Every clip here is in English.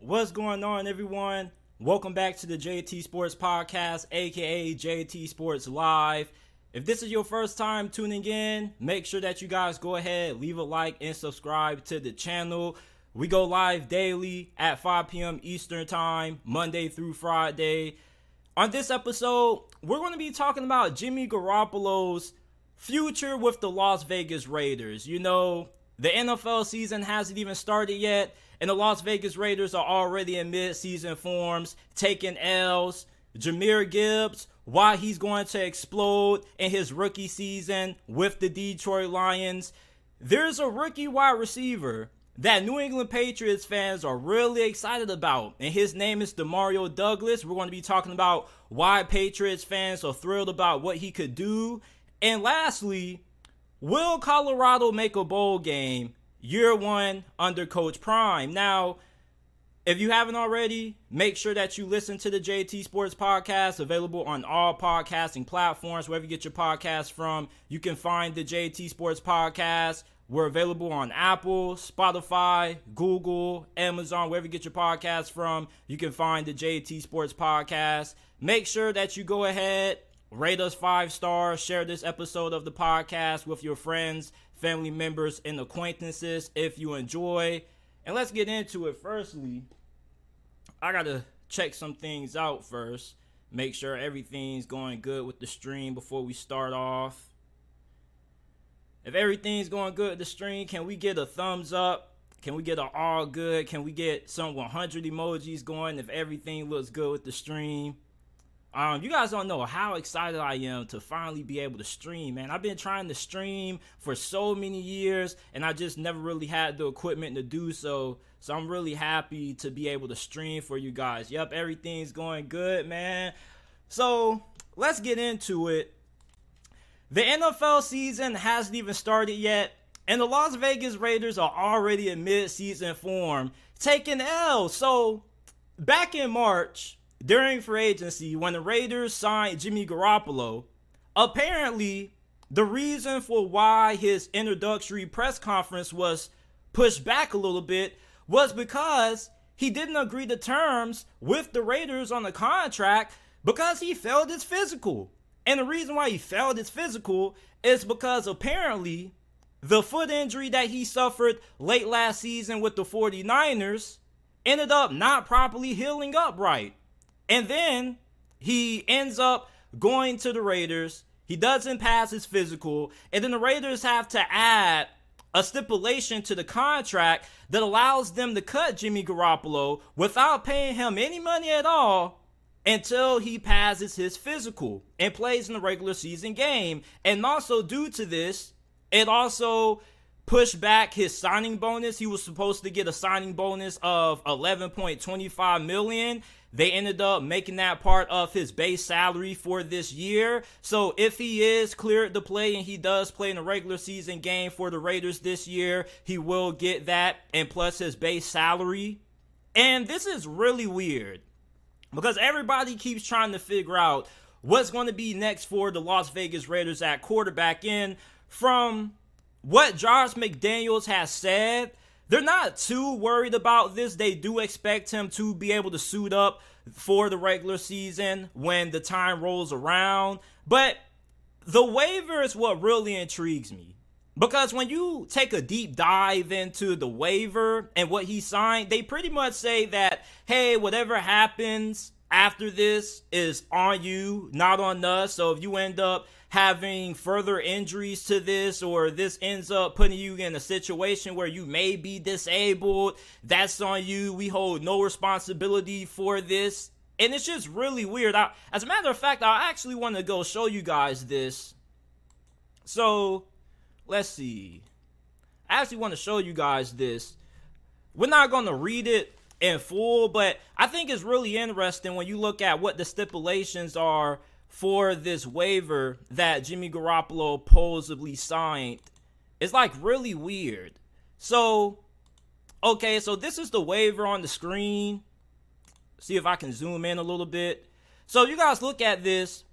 What's going on, everyone? Welcome back to the JT Sports Podcast, aka JT Sports Live. If this is your first time tuning in, make sure that you guys go ahead, leave a like, and subscribe to the channel. We go live daily at 5 p.m. Eastern Time, Monday through Friday. On this episode, we're going to be talking about Jimmy Garoppolo's future with the Las Vegas Raiders. You know, the NFL season hasn't even started yet, and the Las Vegas Raiders are already in mid-season forms, taking L's. Jahmyr Gibbs, why he's going to explode in his rookie season with the Detroit Lions. There's a rookie wide receiver that New England Patriots fans are really excited about, and his name is Demario Douglas. We're going to be talking about why Patriots fans are thrilled about what he could do. And lastly, will Colorado make a bowl game year one under Coach Prime? Now, if you haven't already, make sure that you listen to the JT Sports Podcast, available on all podcasting platforms, wherever you get your podcast from. You can find the JT Sports Podcast. We're available on Apple, Spotify, Google, Amazon, wherever you get your podcast from. You can find the JT Sports Podcast. Make sure that you go ahead, rate us five stars, share this episode of the podcast with your friends, family members, and acquaintances if you enjoy. And let's get into it. Firstly, I gotta check some things out first. Make sure everything's going good with the stream before we start off. If everything's going good with the stream, can we get a thumbs up? Can we get an all good? Can we get some 100 emojis going if everything looks good with the stream? Um, you guys don't know how excited I am to finally be able to stream, man. I've been trying to stream for so many years, and I just never really had the equipment to do so. So I'm really happy to be able to stream for you guys. Yep, everything's going good, man. So let's get into it. The NFL season hasn't even started yet, and the Las Vegas Raiders are already in mid-season form, taking L. So back in March, during free agency, when the Raiders signed Jimmy Garoppolo, apparently the reason for why his introductory press conference was pushed back a little bit was because he didn't agree to terms with the Raiders on the contract because he failed his physical. And the reason why he failed his physical is because apparently the foot injury that he suffered late last season with the 49ers ended up not properly healing up right. And then he ends up going to the Raiders. He doesn't pass his physical. And then the Raiders have to add a stipulation to the contract that allows them to cut Jimmy Garoppolo without paying him any money at all until he passes his physical and plays in the regular season game. And also, due to this, it also pushed back his signing bonus. He was supposed to get a signing bonus of 11.25 million. They ended up making that part of his base salary for this year. So if he is cleared to play and he does play in a regular season game for the Raiders this year, he will get that and plus his base salary. And this is really weird because everybody keeps trying to figure out what's going to be next for the Las Vegas Raiders at quarterback. in from what Josh McDaniels has said, they're not too worried about this. They do expect him to be able to suit up for the regular season when the time rolls around. But the waiver is what really intrigues me. Because when you take a deep dive into the waiver and what he signed, they pretty much say that, hey, whatever happens after this is on you, not on us. So if you end up having further injuries to this or this ends up putting you in a situation where you may be disabled, that's on you. We hold no responsibility for this. And it's just really weird. I, as a matter of fact, I actually want to go show you guys this. So, let's see. I actually want to show you guys this. We're not going to read it in full, but I think it's really interesting when you look at what the stipulations are for this waiver that Jimmy Garoppolo supposedly signed. It's like really weird. So, okay, so this is the waiver on the screen. See if I can zoom in a little bit. So you guys look at this.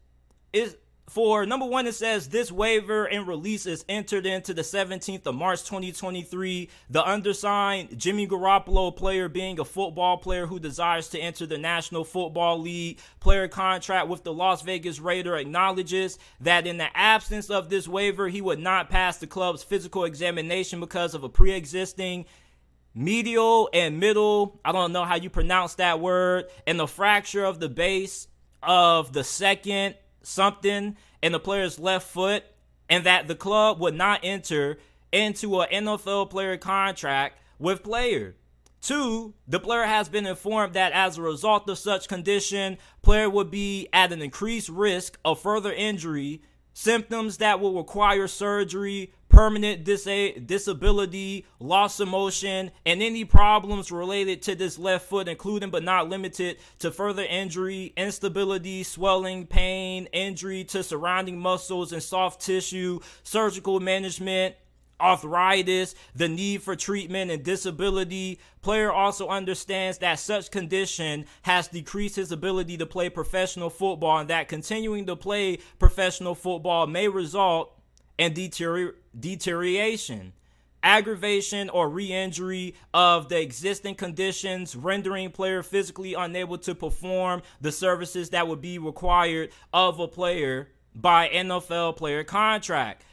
Is for number one, it says this waiver and release is entered into the 17th of March 2023. The undersigned Jimmy Garoppolo player being a football player who desires to enter the National Football League player contract with the Las Vegas Raider acknowledges that in the absence of this waiver, he would not pass the club's physical examination because of a pre existing medial and middle, I don't know how you pronounce that word, and the fracture of the base of the second something in the player's left foot, and that the club would not enter into an NFL player contract with player. Two, the player has been informed that as a result of such condition, player would be at an increased risk of further injury, symptoms that will require surgery, permanent dis- disability, loss of motion, and any problems related to this left foot, including but not limited to further injury, instability, swelling, pain, injury to surrounding muscles and soft tissue, surgical management, arthritis, the need for treatment and disability. Player also understands that such condition has decreased his ability to play professional football and that continuing to play professional football may result and deterior- deterioration, aggravation, or re injury of the existing conditions, rendering player physically unable to perform the services that would be required of a player by NFL player contract.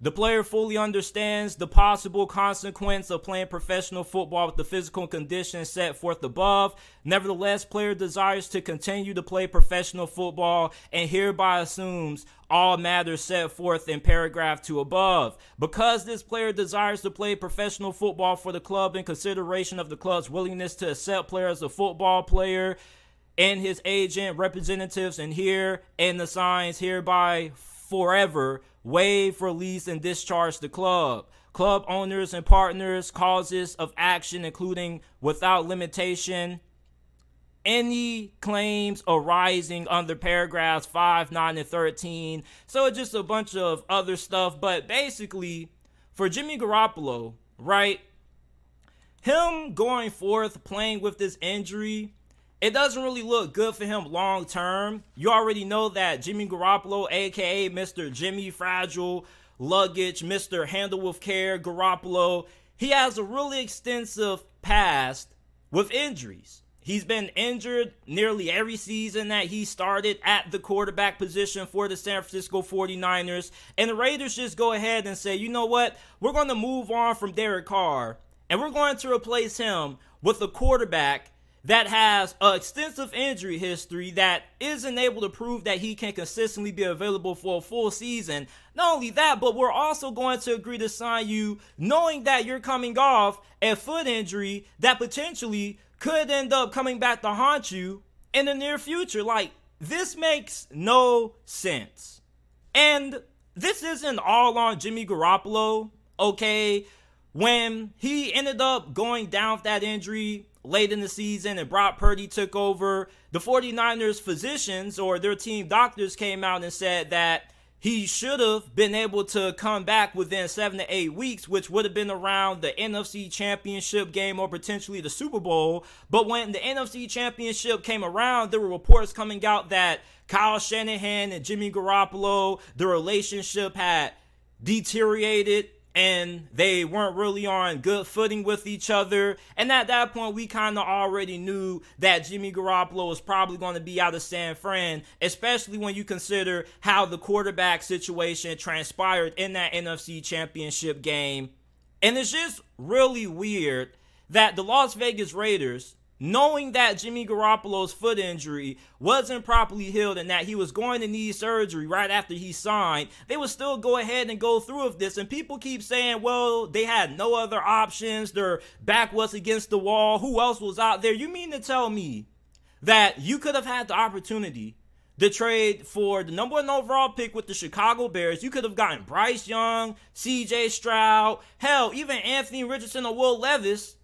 The player fully understands the possible consequence of playing professional football with the physical conditions set forth above. Nevertheless, player desires to continue to play professional football and hereby assumes all matters set forth in paragraph 2 above. Because this player desires to play professional football for the club in consideration of the club's willingness to accept player as a football player and his agent, representatives, and here and the signs hereby forever waive, release, and discharge the club. Club owners and partners, causes of action, including without limitation, any claims arising under paragraphs 5, 9, and 13. So it's just a bunch of other stuff. But basically, for Jimmy Garoppolo, right? Him going forth playing with this injury it doesn't really look good for him long term. You already know that Jimmy Garoppolo, aka Mr. Jimmy Fragile Luggage, Mr. Handle with Care Garoppolo, he has a really extensive past with injuries. He's been injured nearly every season that he started at the quarterback position for the San Francisco 49ers. And the Raiders just go ahead and say, you know what? We're going to move on from Derek Carr and we're going to replace him with a quarterback that has an extensive injury history that isn't able to prove that he can consistently be available for a full season. Not only that, but we're also going to agree to sign you knowing that you're coming off a foot injury that potentially could end up coming back to haunt you in the near future. Like, this makes no sense. And this isn't all on Jimmy Garoppolo, okay? When he ended up going down with that injury, late in the season and Brock Purdy took over, the 49ers physicians or their team doctors came out and said that he should have been able to come back within seven to eight weeks, which would have been around the NFC Championship game or potentially the Super Bowl. But when the NFC Championship came around, there were reports coming out that Kyle Shanahan and Jimmy Garoppolo, the relationship had deteriorated and they weren't really on good footing with each other. And at that point, we kind of already knew that Jimmy Garoppolo was probably going to be out of San Fran, especially when you consider how the quarterback situation transpired in that NFC championship game. And it's just really weird that the Las Vegas Raiders knowing that Jimmy Garoppolo's foot injury wasn't properly healed and that he was going to need surgery right after he signed, they would still go ahead and go through with this. And people keep saying, well, they had no other options. Their back was against the wall. Who else was out there? You mean to tell me that you could have had the opportunity to trade for the number one overall pick with the Chicago Bears. You could have gotten Bryce Young, CJ Stroud, hell, even Anthony Richardson or Will Levis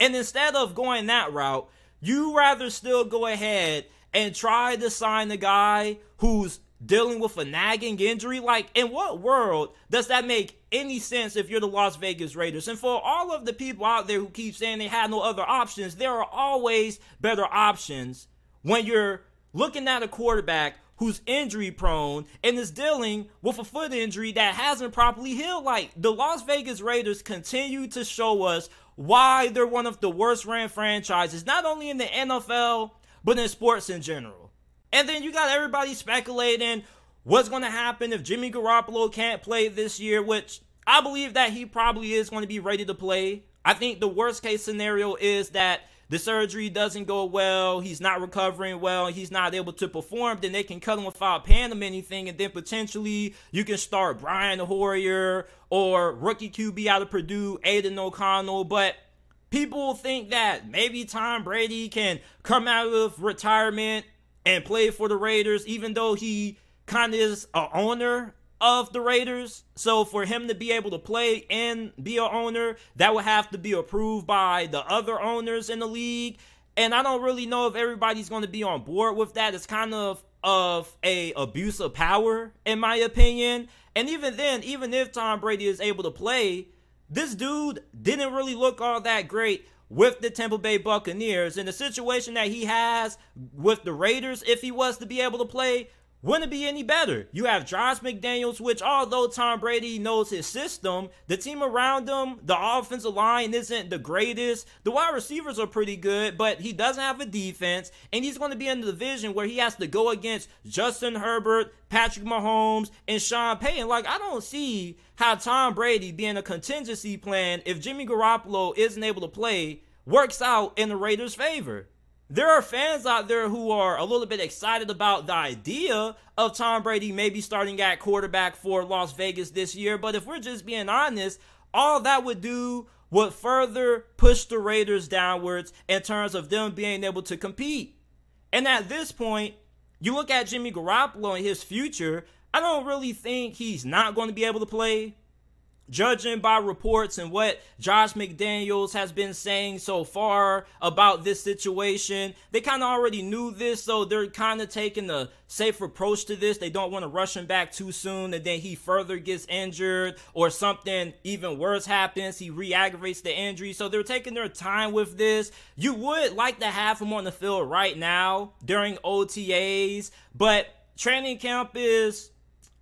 and instead of going that route, you rather still go ahead and try to sign the guy who's dealing with a nagging injury. Like, in what world does that make any sense if you're the Las Vegas Raiders? And for all of the people out there who keep saying they had no other options, there are always better options when you're looking at a quarterback who's injury prone and is dealing with a foot injury that hasn't properly healed. Like the Las Vegas Raiders continue to show us why they're one of the worst ran franchises, not only in the NFL, but in sports in general. And then you got everybody speculating what's going to happen if Jimmy Garoppolo can't play this year, which I believe that he probably is going to be ready to play. I think the worst case scenario is that the surgery doesn't go well, he's not recovering well, he's not able to perform, then they can cut him without paying him anything, and then potentially you can start Brian Hoyer or rookie QB out of Purdue, Aidan O'Connell. But people think that maybe Tom Brady can come out of retirement and play for the Raiders, even though he kind of is a owner of the Raiders. So for him to be able to play and be a owner, that would have to be approved by the other owners in the league. And I don't really know if everybody's going to be on board with that. It's kind of of a abuse of power, in my opinion. And even then, even if Tom Brady is able to play, this dude didn't really look all that great with the Tampa Bay Buccaneers. In the situation that he has with the Raiders, if he was to be able to play, wouldn't it be any better? You have Josh McDaniels, which although Tom Brady knows his system, the team around him, the offensive line isn't the greatest. The wide receivers are pretty good, but he doesn't have a defense, and he's going to be in the division where he has to go against Justin Herbert, Patrick Mahomes, and Sean Payton. Like, I don't see how Tom Brady being a contingency plan if Jimmy Garoppolo isn't able to play works out in the Raiders' favor. There are fans out there who are a little bit excited about the idea of Tom Brady maybe starting at quarterback for Las Vegas this year. But if we're just being honest, all that would do would further push the Raiders downwards in terms of them being able to compete. And at this point, you look at Jimmy Garoppolo and his future, I don't really think he's not going to be able to play judging by reports and what Josh McDaniels has been saying so far about this situation, they kind of already knew this, so they're kind of taking a safe approach to this. They don't want to rush him back too soon and then he further gets injured or something even worse happens. He re aggravates the injury, so they're taking their time with this. You would like to have him on the field right now during OTAs, but training camp is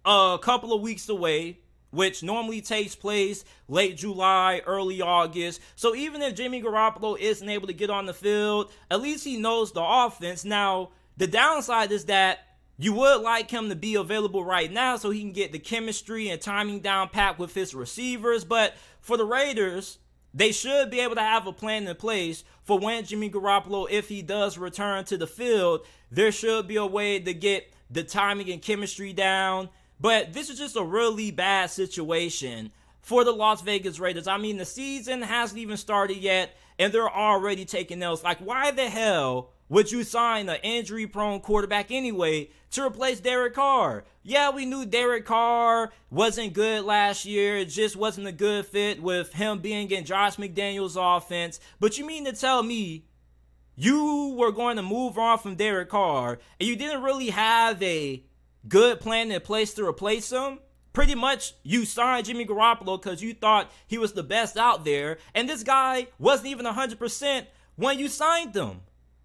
a couple of weeks away which normally takes place late July, early August. So even if Jimmy Garoppolo isn't able to get on the field, at least he knows the offense. Now, the downside is that you would like him to be available right now so he can get the chemistry and timing down pat with his receivers. But for the Raiders, they should be able to have a plan in place for when Jimmy Garoppolo, if he does return to the field, there should be a way to get the timing and chemistry down but this is just a really bad situation for the Las Vegas Raiders. I mean, the season hasn't even started yet, and they're already taking L's. Like, why the hell would you sign an injury prone quarterback anyway to replace Derek Carr? Yeah, we knew Derek Carr wasn't good last year. It just wasn't a good fit with him being in Josh McDaniels' offense. But you mean to tell me you were going to move on from Derek Carr and you didn't really have a good plan in place to replace him. Pretty much, you signed Jimmy Garoppolo because you thought he was the best out there, and this guy wasn't even 100% when you signed him.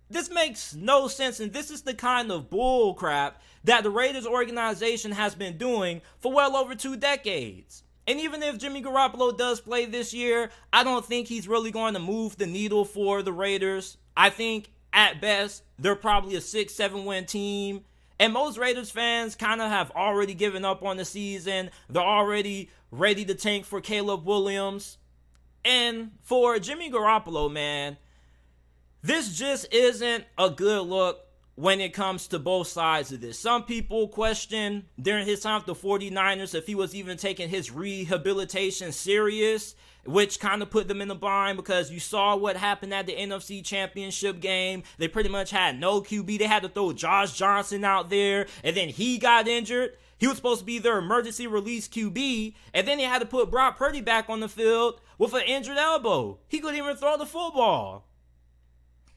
This makes no sense, and this is the kind of bull crap that the Raiders organization has been doing for well over two decades. And even if Jimmy Garoppolo does play this year, I don't think he's really going to move the needle for the Raiders. I think at best, they're probably a six, seven win team. And most Raiders fans kind of have already given up on the season. They're already ready to tank for Caleb Williams. And for Jimmy Garoppolo, man, this just isn't a good look when it comes to both sides of this. Some people question during his time with the 49ers if he was even taking his rehabilitation serious which kind of put them in the bind because you saw what happened at the NFC Championship game. They pretty much had no QB. They had to throw Josh Johnson out there, and then he got injured. He was supposed to be their emergency release QB, and then they had to put Brock Purdy back on the field with an injured elbow. He couldn't even throw the football.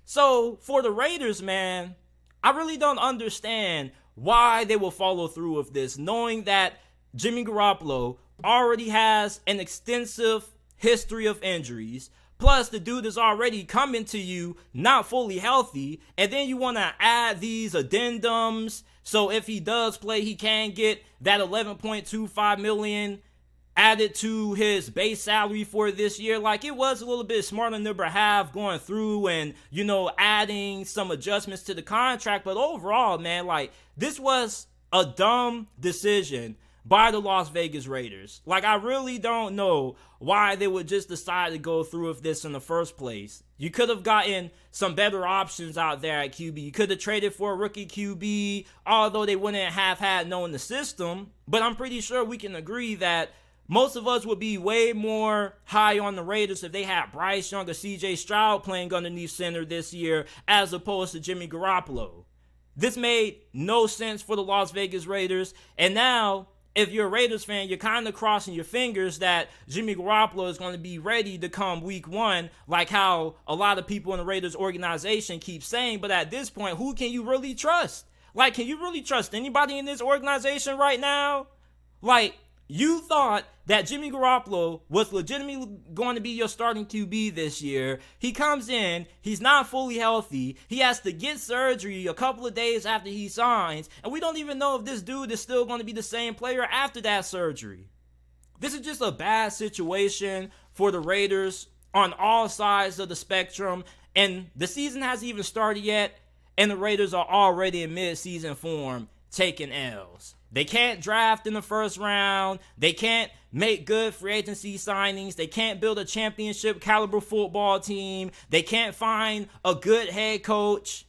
So, for the Raiders, man, I really don't understand why they will follow through with this, knowing that Jimmy Garoppolo already has an extensive history of injuries. Plus, the dude is already coming to you not fully healthy, and then you want to add these addendums. So if he does play, he can get that 11.25 million added to his base salary for this year. Like it was a little bit smart on their going through and, you know, adding some adjustments to the contract. But overall, man, like this was a dumb decision by the Las Vegas Raiders. Like I really don't know why they would just decide to go through with this in the first place. You could have gotten some better options out there at QB. You could have traded for a rookie QB, although they wouldn't have had known the system. But I'm pretty sure we can agree that most of us would be way more high on the Raiders if they had Bryce Young or CJ Stroud playing underneath center this year as opposed to Jimmy Garoppolo. This made no sense for the Las Vegas Raiders. And now, if you're a Raiders fan, you're kind of crossing your fingers that Jimmy Garoppolo is going to be ready to come week one, like how a lot of people in the Raiders organization keep saying. But at this point, who can you really trust? Like, can you really trust anybody in this organization right now? Like, you thought that Jimmy Garoppolo was legitimately going to be your starting QB this year. He comes in, he's not fully healthy. He has to get surgery a couple of days after he signs, and we don't even know if this dude is still going to be the same player after that surgery. This is just a bad situation for the Raiders on all sides of the spectrum, and the season hasn't even started yet, and the Raiders are already in mid-season form taking L's. They can't draft in the first round. They can't make good free agency signings. They can't build a championship caliber football team. They can't find a good head coach.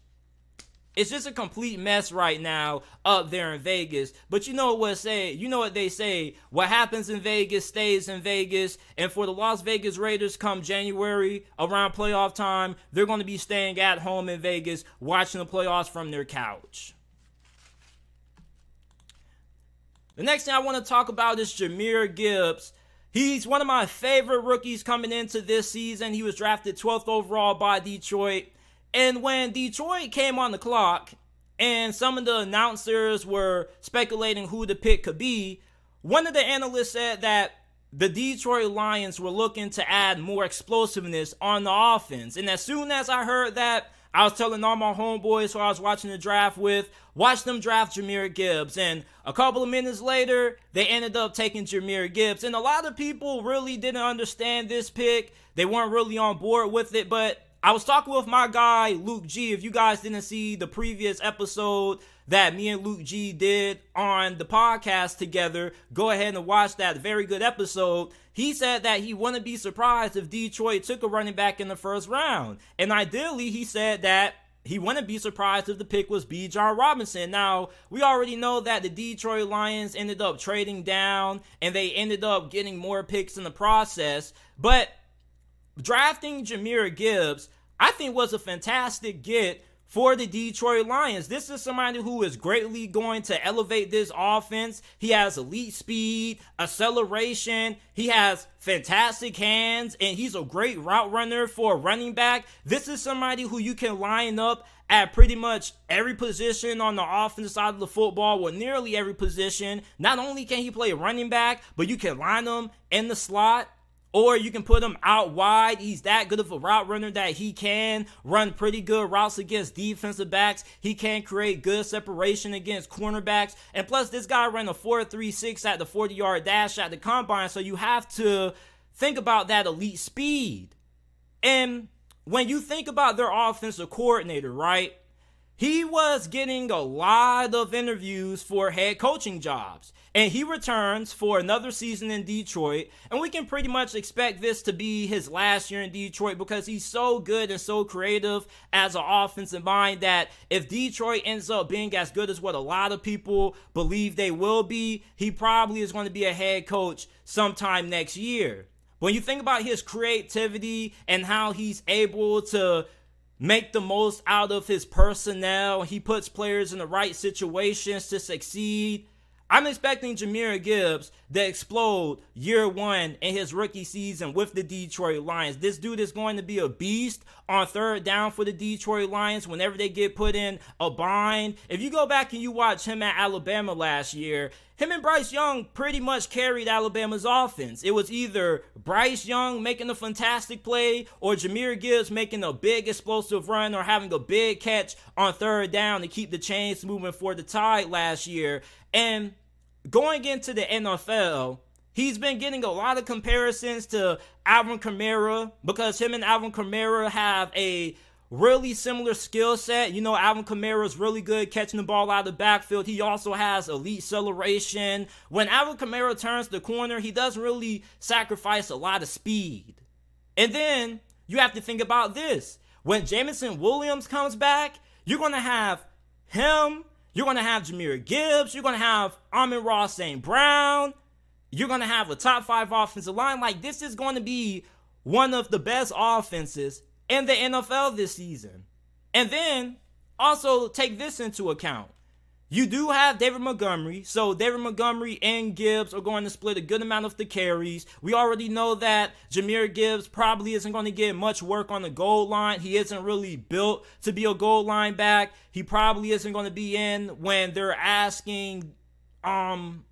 It's just a complete mess right now up there in Vegas. But you know what say? You know what they say? What happens in Vegas stays in Vegas. And for the Las Vegas Raiders come January around playoff time, they're going to be staying at home in Vegas watching the playoffs from their couch. The next thing I want to talk about is Jahmyr Gibbs. He's one of my favorite rookies coming into this season. He was drafted 12th overall by Detroit. And when Detroit came on the clock and some of the announcers were speculating who the pick could be, one of the analysts said that the Detroit Lions were looking to add more explosiveness on the offense. And as soon as I heard that, I was telling all my homeboys who I was watching the draft with, watch them draft Jahmyr Gibbs. And a couple of minutes later, they ended up taking Jahmyr Gibbs. And a lot of people really didn't understand this pick. They weren't really on board with it. But I was talking with my guy, Luke G. If you guys didn't see the previous episode that me and Luke G did on the podcast together, go ahead and watch that very good episode. He said that he wouldn't be surprised if Detroit took a running back in the first round. And ideally, he said that he wouldn't be surprised if the pick was Bijan Robinson. Now, we already know that the Detroit Lions ended up trading down and they ended up getting more picks in the process. But drafting Jahmyr Gibbs, I think was a fantastic get for the Detroit Lions. This is somebody who is greatly going to elevate this offense. He has elite speed, acceleration, he has fantastic hands, and he's a great route runner for a running back. This is somebody who you can line up at pretty much every position on the offensive side of the football, well, nearly every position. Not only can he play running back, but you can line him in the slot or you can put him out wide. He's that good of a route runner that he can run pretty good routes against defensive backs. He can create good separation against cornerbacks. And plus, this guy ran a 4.36 at the 40 yard dash at the combine. So you have to think about that elite speed. And when you think about their offensive coordinator, right? He was getting a lot of interviews for head coaching jobs. And he returns for another season in Detroit. And we can pretty much expect this to be his last year in Detroit because he's so good and so creative as an offensive mind that if Detroit ends up being as good as what a lot of people believe they will be, he probably is going to be a head coach sometime next year. When you think about his creativity and how he's able to make the most out of his personnel, he puts players in the right situations to succeed I'm expecting Jahmyr Gibbs to explode year one in his rookie season with the Detroit Lions. This dude is going to be a beast on third down for the Detroit Lions whenever they get put in a bind. If you go back and you watch him at Alabama last year, him and Bryce Young pretty much carried Alabama's offense. It was either Bryce Young making a fantastic play or Jahmyr Gibbs making a big explosive run or having a big catch on third down to keep the chains moving for the tide last year. And going into the NFL, he's been getting a lot of comparisons to Alvin Kamara because him and Alvin Kamara have a really similar skill set. You know, Alvin Kamara is really good catching the ball out of the backfield. He also has elite acceleration. When Alvin Kamara turns the corner, he doesn't really sacrifice a lot of speed. And then you have to think about this. When Jameson Williams comes back, you're going to have him you're going to have Jahmyr Gibbs. You're going to have Amon-Ra St. Brown. You're going to have a top five offensive line. Like, this is going to be one of the best offenses in the NFL this season. And then also take this into account. You do have David Montgomery, so David Montgomery and Gibbs are going to split a good amount of the carries. We already know that Jahmyr Gibbs probably isn't going to get much work on the goal line. He isn't really built to be a goal line back. He probably isn't going to be in when they're asking um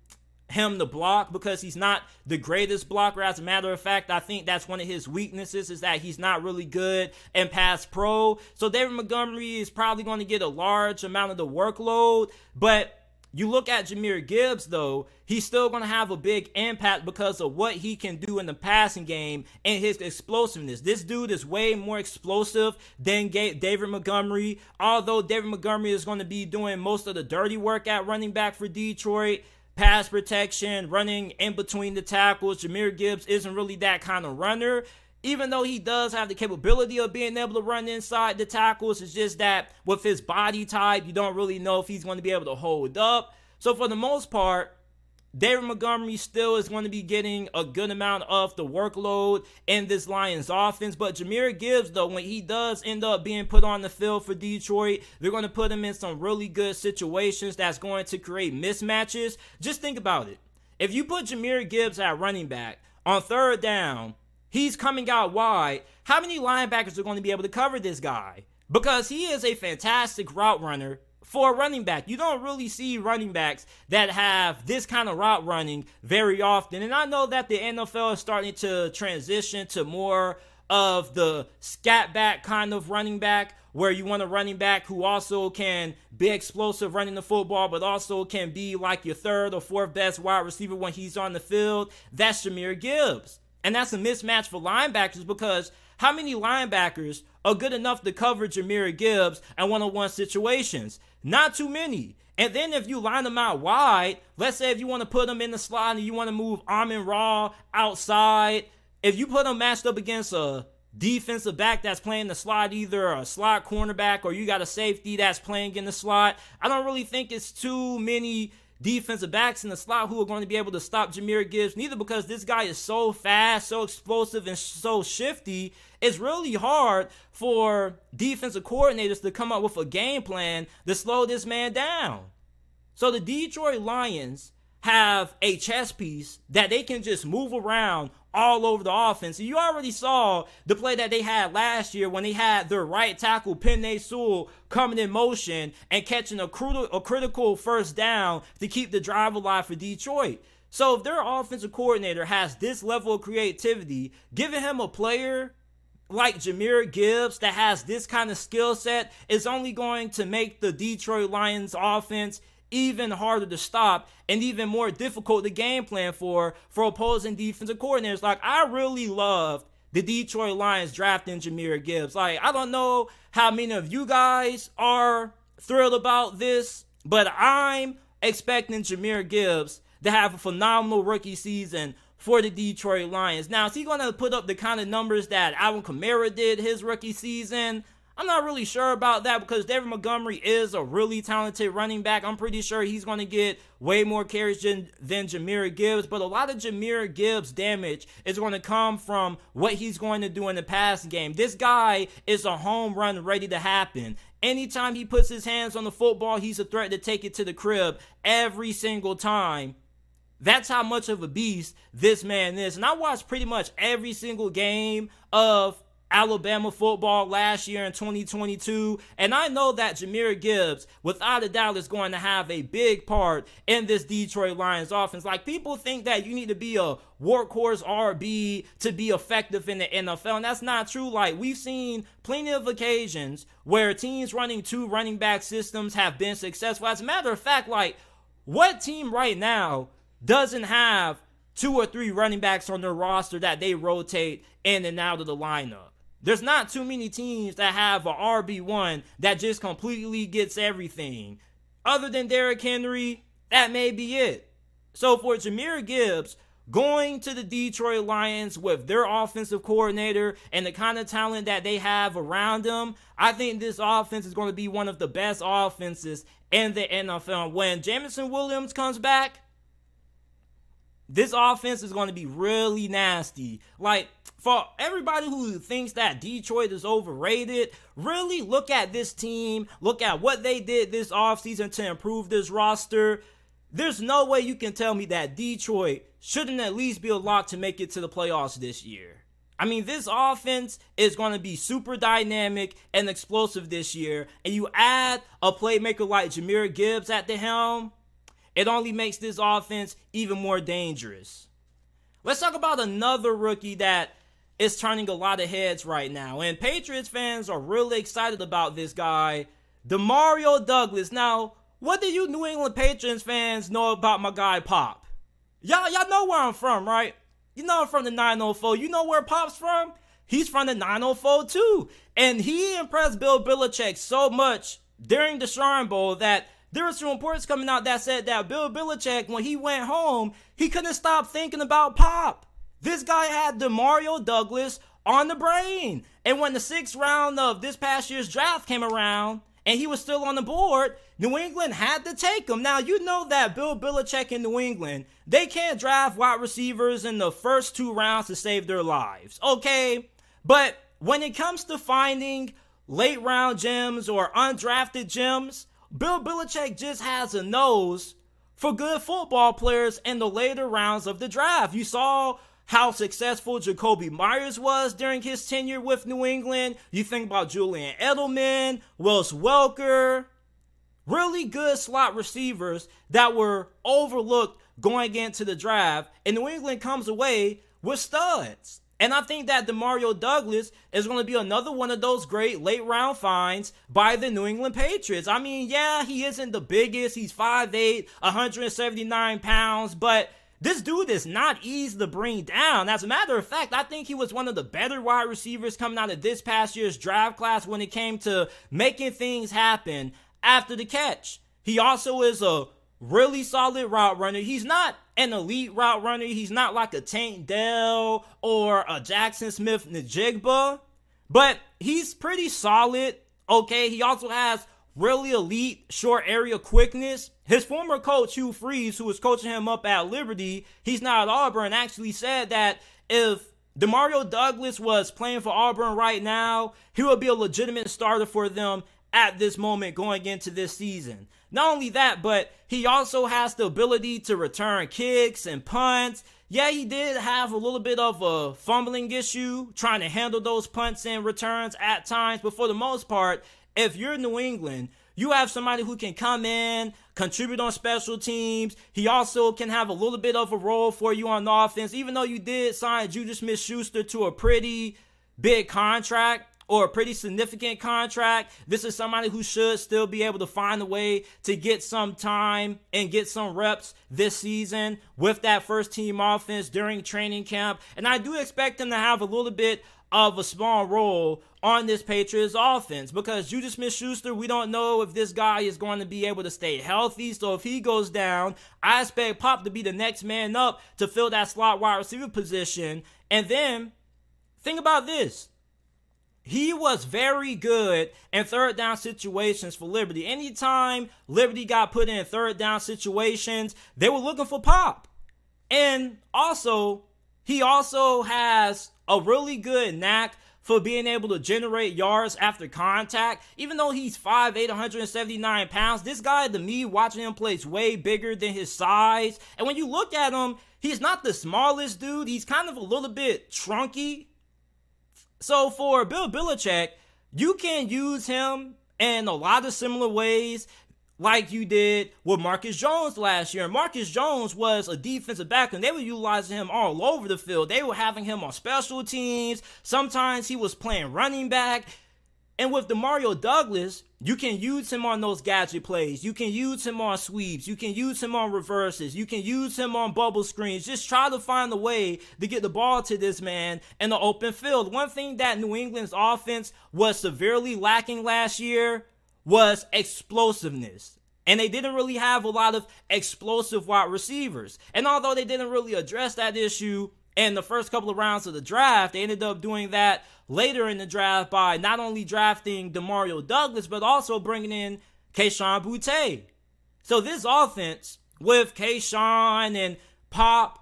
him to block because he's not the greatest blocker. As a matter of fact, I think that's one of his weaknesses is that he's not really good in pass pro. So David Montgomery is probably going to get a large amount of the workload, but you look at Jahmyr Gibbs, though, he's still going to have a big impact because of what he can do in the passing game and his explosiveness. This dude is way more explosive than David Montgomery. Although David Montgomery is going to be doing most of the dirty work at running back for Detroit, pass protection, running in between the tackles. Jahmyr Gibbs isn't really that kind of runner. Even though he does have the capability of being able to run inside the tackles, it's just that with his body type, you don't really know if he's going to be able to hold up. So for the most part, David Montgomery still is going to be getting a good amount of the workload in this Lions offense. But Jahmyr Gibbs, though, when he does end up being put on the field for Detroit, they're going to put him in some really good situations that's going to create mismatches. Just think about it. If you put Jahmyr Gibbs at running back on third down, he's coming out wide. How many linebackers are going to be able to cover this guy? Because he is a fantastic route runner for a running back. You don't really see running backs that have this kind of route running very often. And I know that the NFL is starting to transition to more of the scat back kind of running back where you want a running back who also can be explosive running the football, but also can be like your third or fourth best wide receiver when he's on the field. That's Jahmyr Gibbs. And that's a mismatch for linebackers because how many linebackers are good enough to cover Jahmyr Gibbs in one on one situations? Not too many. And then if you line them out wide, let's say if you want to put them in the slot and you want to move Amon-Ra outside, if you put them matched up against a defensive back that's playing the slot, either a slot cornerback or you got a safety that's playing in the slot, I don't really think it's too many defensive backs in the slot who are going to be able to stop Jahmyr Gibbs, neither because this guy is so fast, so explosive, and so shifty. It's really hard for defensive coordinators to come up with a game plan to slow this man down. So the Detroit Lions have a chess piece that they can just move around all over the offense. You already saw the play that they had last year when they had their right tackle, Penei Sewell, coming in motion and catching a, crucial, a critical first down to keep the drive alive for Detroit. So if their offensive coordinator has this level of creativity, giving him a player like Jahmyr Gibbs that has this kind of skill set is only going to make the Detroit Lions offense even harder to stop and even more difficult to game plan for for opposing defensive coordinators. Like I really loved the Detroit Lions drafting Jahmyr Gibbs. Like I don't know how many of you guys are thrilled about this, but I'm expecting Jahmyr Gibbs to have a phenomenal rookie season for the Detroit Lions. Now, is he going to put up the kind of numbers that Alvin Kamara did his rookie season? I'm not really sure about that because David Montgomery is a really talented running back. I'm pretty sure he's going to get way more carries than, than Jahmyr Gibbs, but a lot of Jahmyr Gibbs' damage is going to come from what he's going to do in the pass game. This guy is a home run ready to happen. Anytime he puts his hands on the football, he's a threat to take it to the crib every single time. That's how much of a beast this man is. And I watched pretty much every single game of Alabama football last year in 2022. And I know that Jahmyr Gibbs, without a doubt, is going to have a big part in this Detroit Lions offense. Like, people think that you need to be a workhorse RB to be effective in the NFL. And that's not true. Like, we've seen plenty of occasions where teams running two running back systems have been successful. As a matter of fact, like, what team right now doesn't have two or three running backs on their roster that they rotate in and out of the lineup? There's not too many teams that have a RB1 that just completely gets everything. Other than Derrick Henry, that may be it. So for Jahmyr Gibbs, going to the Detroit Lions with their offensive coordinator and the kind of talent that they have around them, I think this offense is going to be one of the best offenses in the NFL. When Jameson Williams comes back, this offense is going to be really nasty. Like, for everybody who thinks that Detroit is overrated, really look at this team, look at what they did this offseason to improve this roster. There's no way you can tell me that Detroit shouldn't at least be a lock to make it to the playoffs this year. I mean, this offense is going to be super dynamic and explosive this year. And you add a playmaker like Jahmyr Gibbs at the helm, it only makes this offense even more dangerous. Let's talk about another rookie that is turning a lot of heads right now. And Patriots fans are really excited about this guy, Demario Douglas. Now, what do you New England Patriots fans know about my guy Pop? Y'all, y'all know where I'm from, right? You know I'm from the 904. You know where Pop's from? He's from the 904 too. And he impressed Bill Belichick so much during the Shrine Bowl that there were some reports coming out that said that Bill Belichick, when he went home, he couldn't stop thinking about Pop. This guy had Demario Douglas on the brain. And when the sixth round of this past year's draft came around and he was still on the board, New England had to take him. Now, you know that Bill Belichick in New England, they can't draft wide receivers in the first two rounds to save their lives, okay? But when it comes to finding late round gems or undrafted gems, Bill Belichick just has a nose for good football players in the later rounds of the draft. You saw how successful Jakobi Meyers was during his tenure with New England. You think about Julian Edelman, Wes Welker, really good slot receivers that were overlooked going into the draft, and New England comes away with studs. And I think that Demario Douglas is going to be another one of those great late round finds by the New England Patriots. I mean, yeah, he isn't the biggest. He's 5'8, 179 pounds, but this dude is not easy to bring down. As a matter of fact, I think he was one of the better wide receivers coming out of this past year's draft class when it came to making things happen after the catch. He also is a really solid route runner. He's not an elite route runner. He's not like a Tank Dell or a Jackson Smith-Njigba, but he's pretty solid. Okay, he also has really elite short area quickness. His former coach, Hugh Freeze, who was coaching him up at Liberty, he's now at Auburn, actually said that if Demario Douglas was playing for Auburn right now, he would be a legitimate starter for them at this moment going into this season. Not only that, but he also has the ability to return kicks and punts. Yeah, he did have a little bit of a fumbling issue trying to handle those punts and returns at times, but for the most part, if you're New England, you have somebody who can come in, contribute on special teams. He also can have a little bit of a role for you on offense, even though you did sign Juju Smith Schuster to a pretty big contract or a pretty significant contract. This is somebody who should still be able to find a way to get some time and get some reps this season with that first team offense during training camp. And I do expect him to have a little bit of a small role on this Patriots offense because Juju Smith Schuster, we don't know if this guy is going to be able to stay healthy. So if he goes down, I expect Pop to be the next man up to fill that slot wide receiver position. And then think about this he was very good in third down situations for Liberty. Anytime Liberty got put in third down situations, they were looking for Pop. And also, he also has a really good knack for being able to generate yards after contact. Even though he's 5'8, 179 pounds, this guy, to me, watching him play, is way bigger than his size. And when you look at him, he's not the smallest dude. He's kind of a little bit trunky. So for Bill Belichick, you can use him in a lot of similar ways like you did with Marcus Jones last year. Marcus Jones was a defensive back, and they were utilizing him all over the field. They were having him on special teams. Sometimes he was playing running back. And with Demario Douglas, you can use him on those gadget plays. You can use him on sweeps. You can use him on reverses. You can use him on bubble screens. Just try to find a way to get the ball to this man in the open field. One thing that New England's offense was severely lacking last year was explosiveness. And they didn't really have a lot of explosive wide receivers. And although they didn't really address that issue in the first couple of rounds of the draft, they ended up doing that later in the draft by not only drafting Demario Douglas, but also bringing in Kayshon Boutte. So this offense with Kayshon and Pop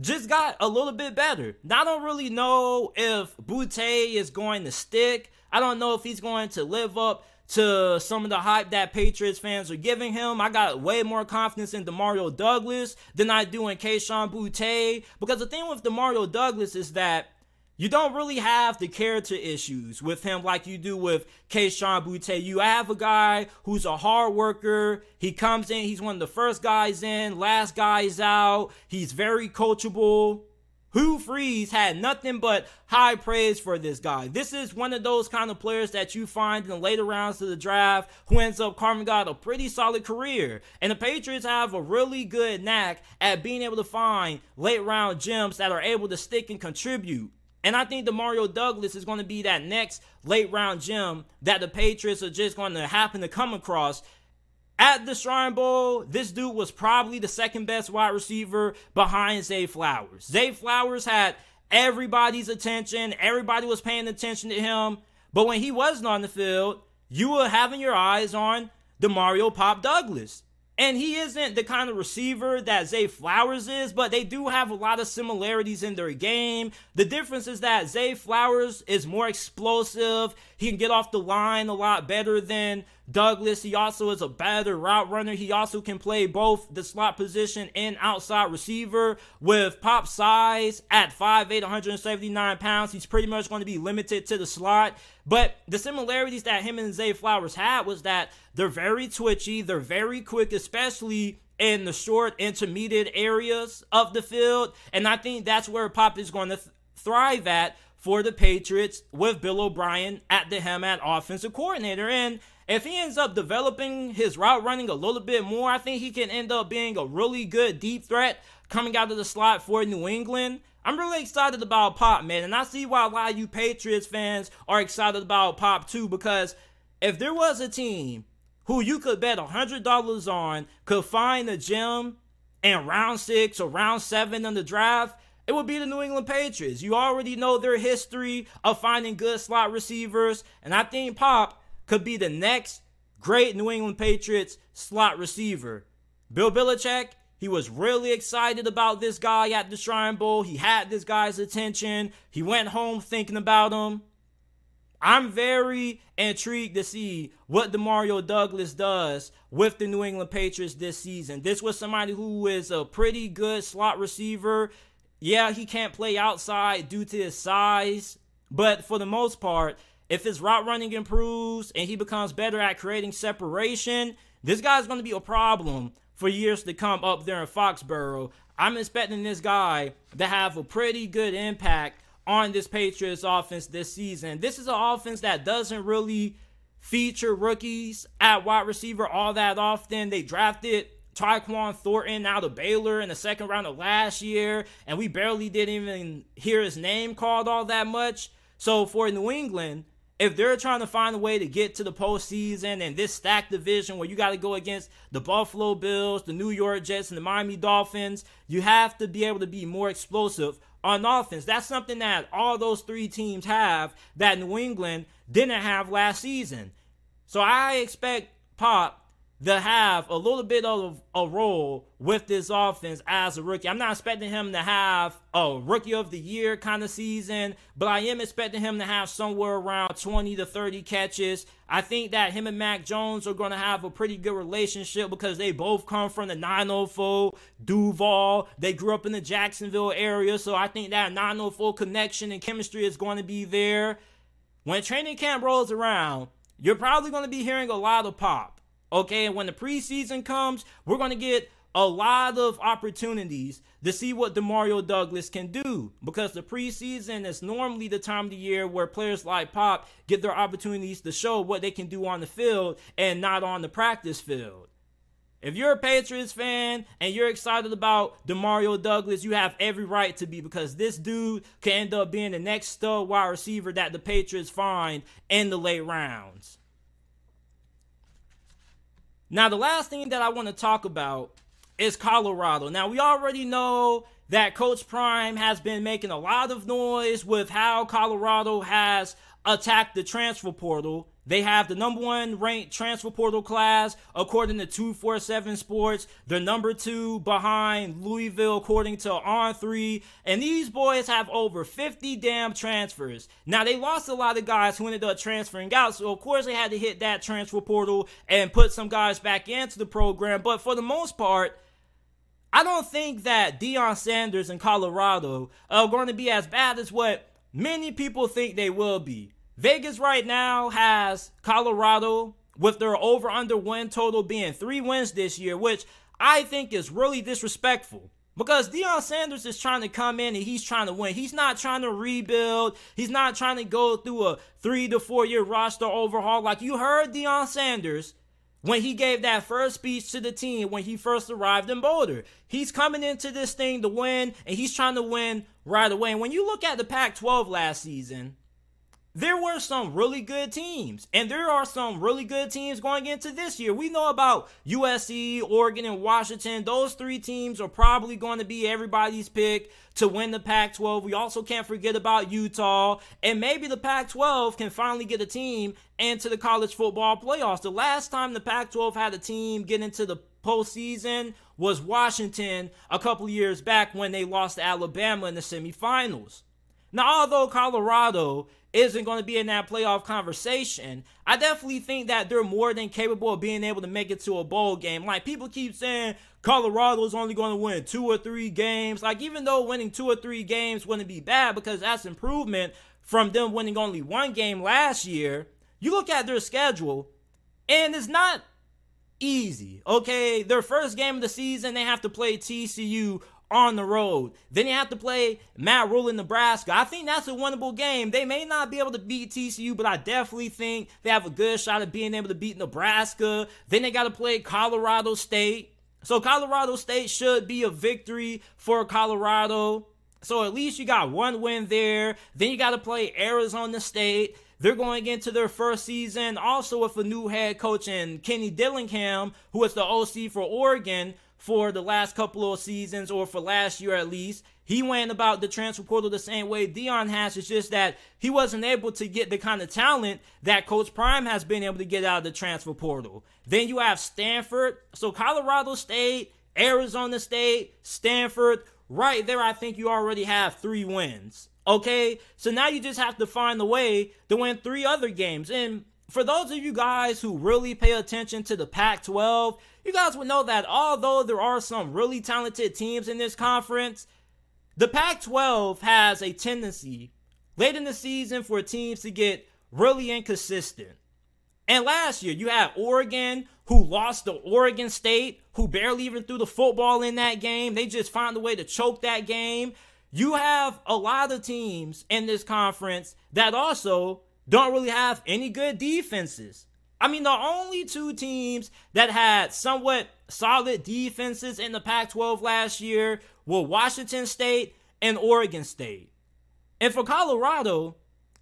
just got a little bit better. Now, I don't really know if Boutte is going to stick. I don't know if he's going to live up to some of the hype that Patriots fans are giving him. I got way more confidence in Demario Douglas than I do in Kayshon Boutte. Because the thing with Demario Douglas is that you don't really have the character issues with him like you do with Kayshon Boutte. You have a guy who's a hard worker. He comes in, he's one of the first guys in, last guys out. He's very coachable. Hugh Freeze had nothing but high praise for this guy. This is one of those kind of players that you find in the later rounds of the draft who ends up carving out a pretty solid career. And the Patriots have a really good knack at being able to find late round gems that are able to stick and contribute. And I think Demario Douglas is going to be that next late round gem that the Patriots are just going to happen to come across at the Shrine Bowl, this dude was probably the second best wide receiver behind Zay Flowers. Zay Flowers had everybody's attention, everybody was paying attention to him. But when he wasn't on the field, you were having your eyes on Demario Pop Douglas. And he isn't the kind of receiver that Zay Flowers is, but they do have a lot of similarities in their game. The difference is that Zay Flowers is more explosive. He can get off the line a lot better than Douglas. He also is a better route runner. He also can play both the slot position and outside receiver with pop size at 5'8, 179 pounds. He's pretty much going to be limited to the slot. But the similarities that him and Zay Flowers had was that they're very twitchy, they're very quick, especially in the short intermediate areas of the field. And I think that's where Pop is going to th- thrive at for the Patriots with Bill O'Brien at the helm at offensive coordinator. And if he ends up developing his route running a little bit more, I think he can end up being a really good deep threat coming out of the slot for New England. I'm really excited about Pop, man, and I see why a lot of you Patriots fans are excited about Pop too, because if there was a team who you could bet $100 on could find a gem in round six or round seven in the draft, it would be the New England Patriots. You already know their history of finding good slot receivers, and I think Pop could be the next great New England Patriots slot receiver. Bill Belichick, he was really excited about this guy at the Shrine Bowl. He had this guy's attention. He went home thinking about him. I'm very intrigued to see what Demario Douglas does with the New England Patriots this season. This was somebody who is a pretty good slot receiver. Yeah, he can't play outside due to his size, but for the most part, if his route running improves and he becomes better at creating separation, this guy's going to be a problem for years to come up there in Foxborough. I'm expecting this guy to have a pretty good impact on this Patriots offense this season. This is an offense that doesn't really feature rookies at wide receiver all that often. They drafted Tyquan Thornton out of Baylor in the second round of last year, and we barely didn't even hear his name called all that much. So for New England, if they're trying to find a way to get to the postseason and this stacked division where you got to go against the Buffalo Bills, the New York Jets, and the Miami Dolphins, you have to be able to be more explosive on offense. That's something that all those three teams have that New England didn't have last season. So I expect Pop to have a little bit of a role with this offense as a rookie. I'm not expecting him to have a rookie of the year kind of season, but I am expecting him to have somewhere around 20 to 30 catches. I think that him and Mac Jones are going to have a pretty good relationship because they both come from the 904 Duval. They grew up in the Jacksonville area, so I think that 904 connection and chemistry is going to be there. When training camp rolls around, you're probably going to be hearing a lot of pop. Okay, and when the preseason comes, we're going to get a lot of opportunities to see what Demario Douglas can do because the preseason is normally the time of the year where players like Pop get their opportunities to show what they can do on the field and not on the practice field. If you're a Patriots fan and you're excited about Demario Douglas, you have every right to be because this dude can end up being the next stud wide receiver that the Patriots find in the late rounds. Now, the last thing that I want to talk about is Colorado. Now, we already know that Coach Prime has been making a lot of noise with how Colorado has attacked the transfer portal they have the number one ranked transfer portal class according to 247 Sports. They're number two behind Louisville according to On3. And these boys have over 50 damn transfers. Now, they lost a lot of guys who ended up transferring out. So, of course, they had to hit that transfer portal and put some guys back into the program. But for the most part, I don't think that Deion Sanders in Colorado are going to be as bad as what many people think they will be. Vegas right now has Colorado with their over under win total being three wins this year, which I think is really disrespectful. Because Deion Sanders is trying to come in and he's trying to win. He's not trying to rebuild. He's not trying to go through a three to four year roster overhaul. Like you heard Deion Sanders when he gave that first speech to the team when he first arrived in Boulder. He's coming into this thing to win and he's trying to win right away. And when you look at the Pac 12 last season, there were some really good teams, and there are some really good teams going into this year. We know about USC, Oregon, and Washington. Those three teams are probably going to be everybody's pick to win the Pac 12. We also can't forget about Utah, and maybe the Pac 12 can finally get a team into the college football playoffs. The last time the Pac 12 had a team get into the postseason was Washington a couple years back when they lost to Alabama in the semifinals. Now, although Colorado isn't going to be in that playoff conversation, I definitely think that they're more than capable of being able to make it to a bowl game. Like people keep saying Colorado's only going to win two or three games. Like even though winning two or three games wouldn't be bad because that's improvement from them winning only one game last year, you look at their schedule and it's not easy. Okay, their first game of the season, they have to play TCU on the road. Then you have to play Matt Rhule in Nebraska. I think that's a winnable game. They may not be able to beat TCU, but I definitely think they have a good shot of being able to beat Nebraska. Then they got to play Colorado State. So Colorado State should be a victory for Colorado. So at least you got one win there. Then you got to play Arizona State. They're going into their first season also with a new head coach in Kenny Dillingham, who is the OC for Oregon for the last couple of seasons or for last year at least. He went about the transfer portal the same way Deion has. It's just that he wasn't able to get the kind of talent that Coach Prime has been able to get out of the transfer portal. Then you have Stanford. So Colorado State, Arizona State, Stanford. Right there, I think you already have three wins. Okay? So now you just have to find a way to win three other games. And for those of you guys who really pay attention to the Pac 12, you guys would know that although there are some really talented teams in this conference, the Pac 12 has a tendency late in the season for teams to get really inconsistent. And last year, you had Oregon, who lost to Oregon State, who barely even threw the football in that game. They just found a way to choke that game. You have a lot of teams in this conference that also don't really have any good defenses. I mean, the only two teams that had somewhat solid defenses in the Pac 12 last year were Washington State and Oregon State. And for Colorado,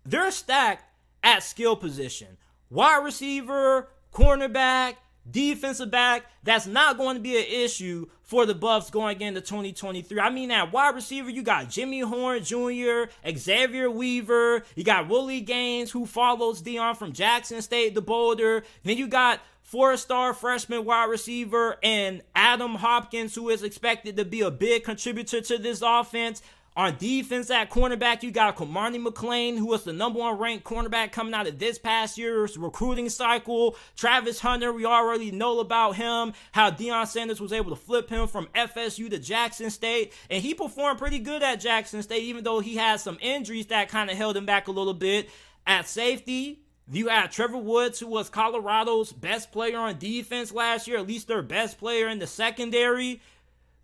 they're stacked at skill position wide receiver, cornerback, defensive back that's not going to be an issue for the Buffs going into 2023. I mean, at wide receiver, you got Jimmy Horn Jr., Xavier Weaver, you got Willie Gaines, who follows Deion from Jackson State to Boulder. Then you got four star freshman wide receiver and Adam Hopkins, who is expected to be a big contributor to this offense. On defense at cornerback, you got Cormani McClain, who was the number one ranked cornerback coming out of this past year's recruiting cycle. Travis Hunter, we already know about him, how Deion Sanders was able to flip him from FSU to Jackson State. And he performed pretty good at Jackson State, even though he had some injuries that kind of held him back a little bit. At safety, you had Trevor Woods, who was Colorado's best player on defense last year, at least their best player in the secondary.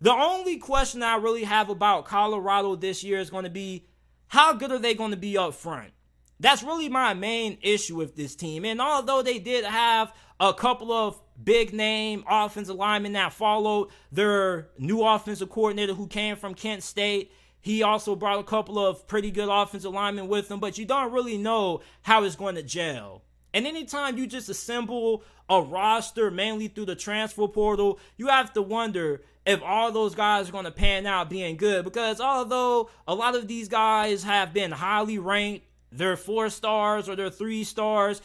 The only question I really have about Colorado this year is going to be how good are they going to be up front? That's really my main issue with this team. And although they did have a couple of big name offensive linemen that followed their new offensive coordinator who came from Kent State, he also brought a couple of pretty good offensive linemen with him, but you don't really know how it's going to gel. And anytime you just assemble a roster mainly through the transfer portal, you have to wonder if all those guys are going to pan out being good. Because although a lot of these guys have been highly ranked, they're four stars or they're three stars,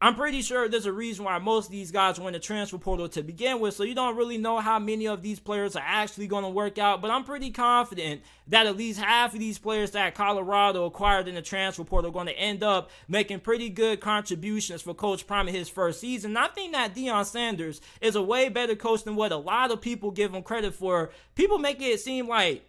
I'm pretty sure there's a reason why most of these guys in the transfer portal to begin with. So you don't really know how many of these players are actually going to work out. But I'm pretty confident that at least half of these players that Colorado acquired in the transfer portal are going to end up making pretty good contributions for Coach Prime in his first season. I think that Deion Sanders is a way better coach than what a lot of people give him credit for. People make it seem like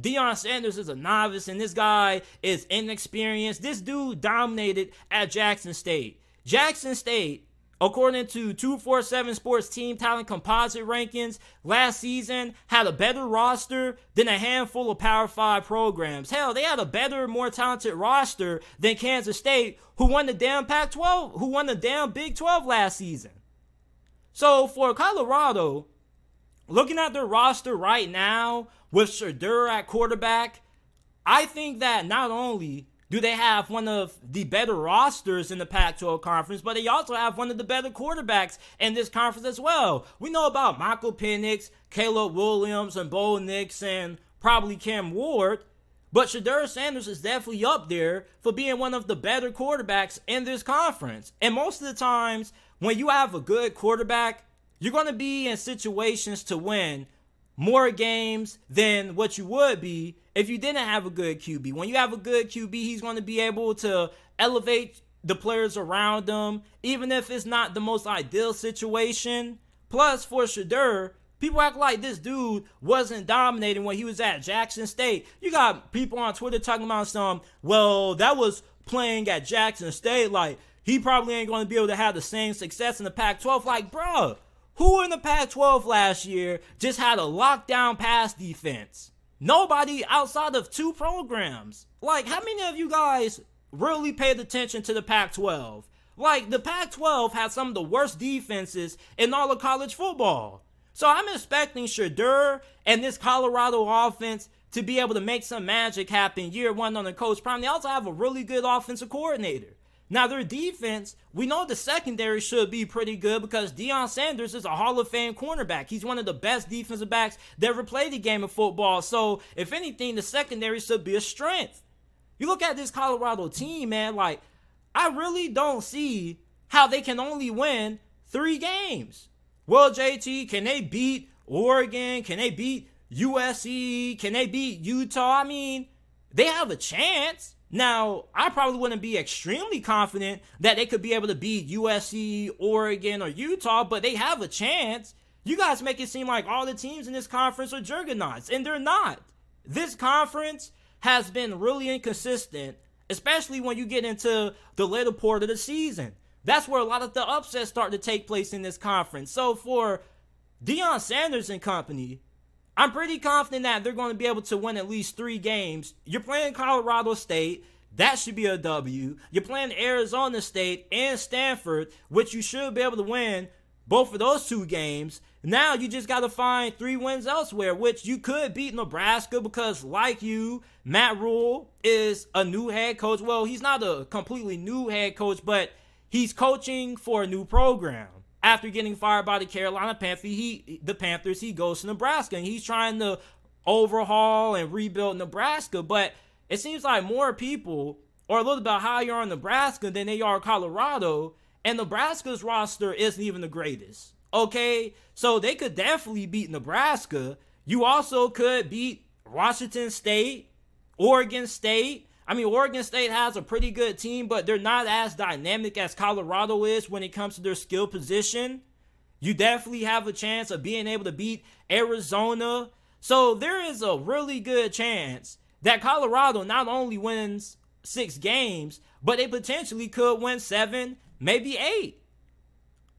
Deion Sanders is a novice and this guy is inexperienced. This dude dominated at Jackson State. Jackson State, according to 247 Sports Team Talent Composite Rankings, last season had a better roster than a handful of Power 5 programs. Hell, they had a better, more talented roster than Kansas State, who won the damn Pac 12, who won the damn Big 12 last season. So for Colorado, looking at their roster right now with Shedeur at quarterback, I think that not only do they have one of the better rosters in the Pac 12 conference, but they also have one of the better quarterbacks in this conference as well. We know about Michael Penix, Caleb Williams, and Bo Nix, and probably Cam Ward. But Shedeur Sanders is definitely up there for being one of the better quarterbacks in this conference. And most of the times, when you have a good quarterback, you're going to be in situations to win more games than what you would be if you didn't have a good QB. When you have a good QB, he's going to be able to elevate the players around him, even if it's not the most ideal situation. Plus, for Shedeur, people act like this dude wasn't dominating when he was at Jackson State. You got people on Twitter talking about some, well, that was playing at Jackson State. Like, he probably ain't going to be able to have the same success in the Pac 12. Like, bruh, who in the Pac 12 last year just had a lockdown pass defense? Nobody outside of two programs. Like, how many of you guys really paid attention to the Pac 12? Like, the Pac 12 had some of the worst defenses in all of college football. So I'm expecting Shedeur and this Colorado offense to be able to make some magic happen year one on the coach prime. They also have a really good offensive coordinator. Now, their defense, we know the secondary should be pretty good because Deion Sanders is a Hall of Fame cornerback. He's one of the best defensive backs that ever played the game of football. So, if anything, the secondary should be a strength. You look at this Colorado team, man, like, I really don't see how they can only win three games. Well, JT, can they beat Oregon? Can they beat USC? Can they beat Utah? I mean, they have a chance. Now, I probably wouldn't be extremely confident that they could be able to beat USC, Oregon, or Utah, but they have a chance. You guys make it seem like all the teams in this conference are juggernauts, and they're not. This conference has been really inconsistent, especially when you get into the later part of the season. That's where a lot of the upsets start to take place in this conference. So for Deion Sanders and company, I'm pretty confident that they're going to be able to win at least three games. You're playing Colorado State. That should be a W. You're playing Arizona State and Stanford, which you should be able to win both of those two games. Now you just got to find three wins elsewhere, which you could beat Nebraska because, like you, Matt Rhule is a new head coach. Well, he's not a completely new head coach, but he's coaching for a new program. After getting fired by the Carolina Panthers, he the Panthers, he goes to Nebraska and he's trying to overhaul and rebuild Nebraska. But it seems like more people are a little bit higher on Nebraska than they are Colorado, and Nebraska's roster isn't even the greatest. Okay, so they could definitely beat Nebraska. You also could beat Washington State, Oregon State. I mean, Oregon State has a pretty good team, but they're not as dynamic as Colorado is when it comes to their skill position. You definitely have a chance of being able to beat Arizona. So there is a really good chance that Colorado not only wins six games, but they potentially could win seven, maybe eight.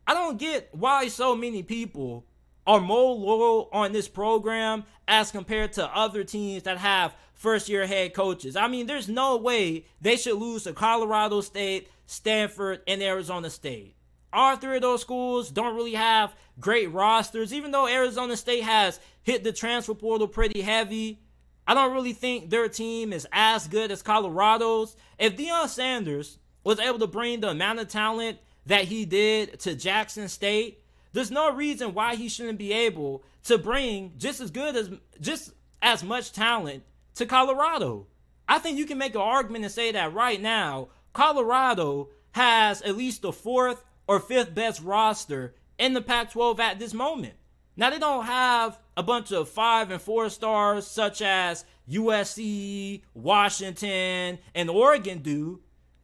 I don't get why so many people are more loyal on this program as compared to other teams that have first year head coaches. I mean, there's no way they should lose to Colorado State, Stanford, and Arizona State. All three of those schools don't really have great rosters, even though Arizona State has hit the transfer portal pretty heavy. I don't really think their team is as good as Colorado's. If Deion Sanders was able to bring the amount of talent that he did to Jackson State, there's no reason why he shouldn't be able to bring just as good as just as much talent to Colorado. I think you can make an argument and say that right now, Colorado has at least the fourth or fifth best roster in the Pac 12 at this moment. Now, they don't have a bunch of five and four stars such as USC, Washington, and Oregon do,